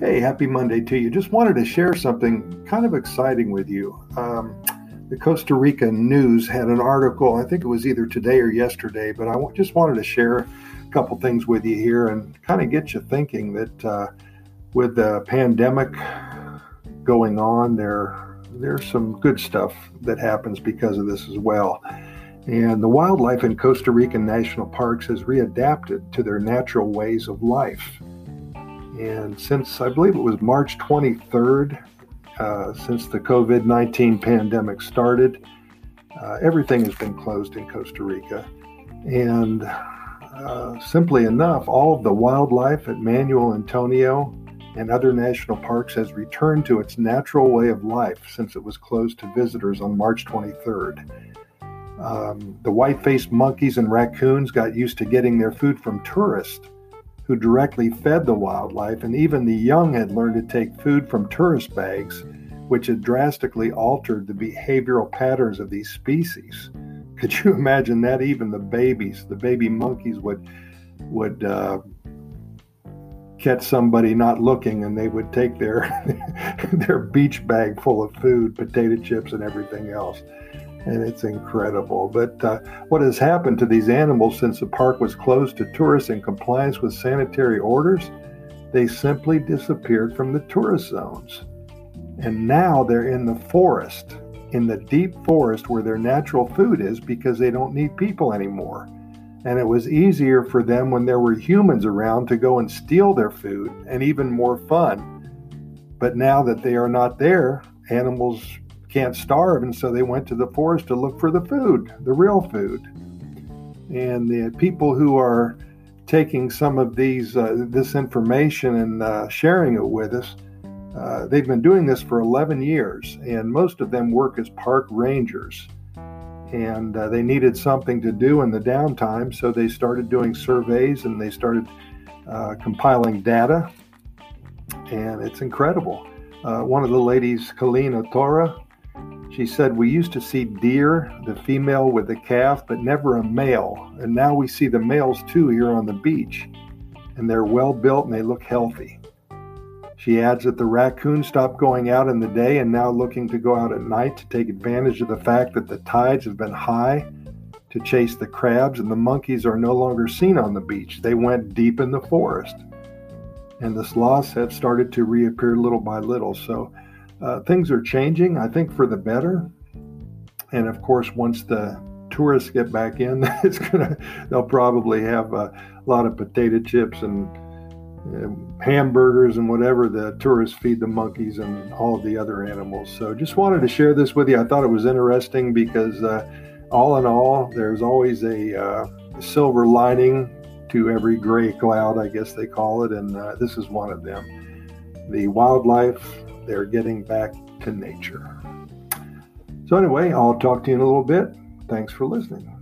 Hey, happy Monday to you. Just wanted to share something kind of exciting with you. Um, the Costa Rica News had an article, I think it was either today or yesterday, but I just wanted to share a couple things with you here and kind of get you thinking that uh, with the pandemic going on, there there's some good stuff that happens because of this as well. And the wildlife in Costa Rican national parks has readapted to their natural ways of life. And since I believe it was March 23rd, uh, since the COVID 19 pandemic started, uh, everything has been closed in Costa Rica. And uh, simply enough, all of the wildlife at Manuel Antonio and other national parks has returned to its natural way of life since it was closed to visitors on March 23rd. Um, the white faced monkeys and raccoons got used to getting their food from tourists who directly fed the wildlife, and even the young had learned to take food from tourist bags, which had drastically altered the behavioral patterns of these species. Could you imagine that? Even the babies, the baby monkeys would would uh, catch somebody not looking, and they would take their their beach bag full of food, potato chips, and everything else and it's incredible. But uh, what has happened to these animals since the park was closed to tourists in compliance with sanitary orders? They simply disappeared from the tourist zones. And now they're in the forest, in the deep forest where their natural food is because they don't need people anymore. And it was easier for them when there were humans around to go and steal their food and even more fun. But now that they are not there, animals can't starve, and so they went to the forest to look for the food, the real food. And the people who are taking some of these uh, this information and uh, sharing it with us, uh, they've been doing this for 11 years, and most of them work as park rangers. And uh, they needed something to do in the downtime, so they started doing surveys and they started uh, compiling data. And it's incredible. Uh, one of the ladies, Kalina Tora, she said, We used to see deer, the female with the calf, but never a male. And now we see the males too here on the beach. And they're well built and they look healthy. She adds that the raccoons stopped going out in the day and now looking to go out at night to take advantage of the fact that the tides have been high to chase the crabs, and the monkeys are no longer seen on the beach. They went deep in the forest. And the sloths have started to reappear little by little. So uh, things are changing, I think, for the better. And of course, once the tourists get back in, it's gonna they'll probably have a lot of potato chips and hamburgers and whatever the tourists feed the monkeys and all the other animals. So just wanted to share this with you. I thought it was interesting because uh, all in all, there's always a uh, silver lining to every gray cloud, I guess they call it, and uh, this is one of them. The wildlife they're getting back to nature. So, anyway, I'll talk to you in a little bit. Thanks for listening.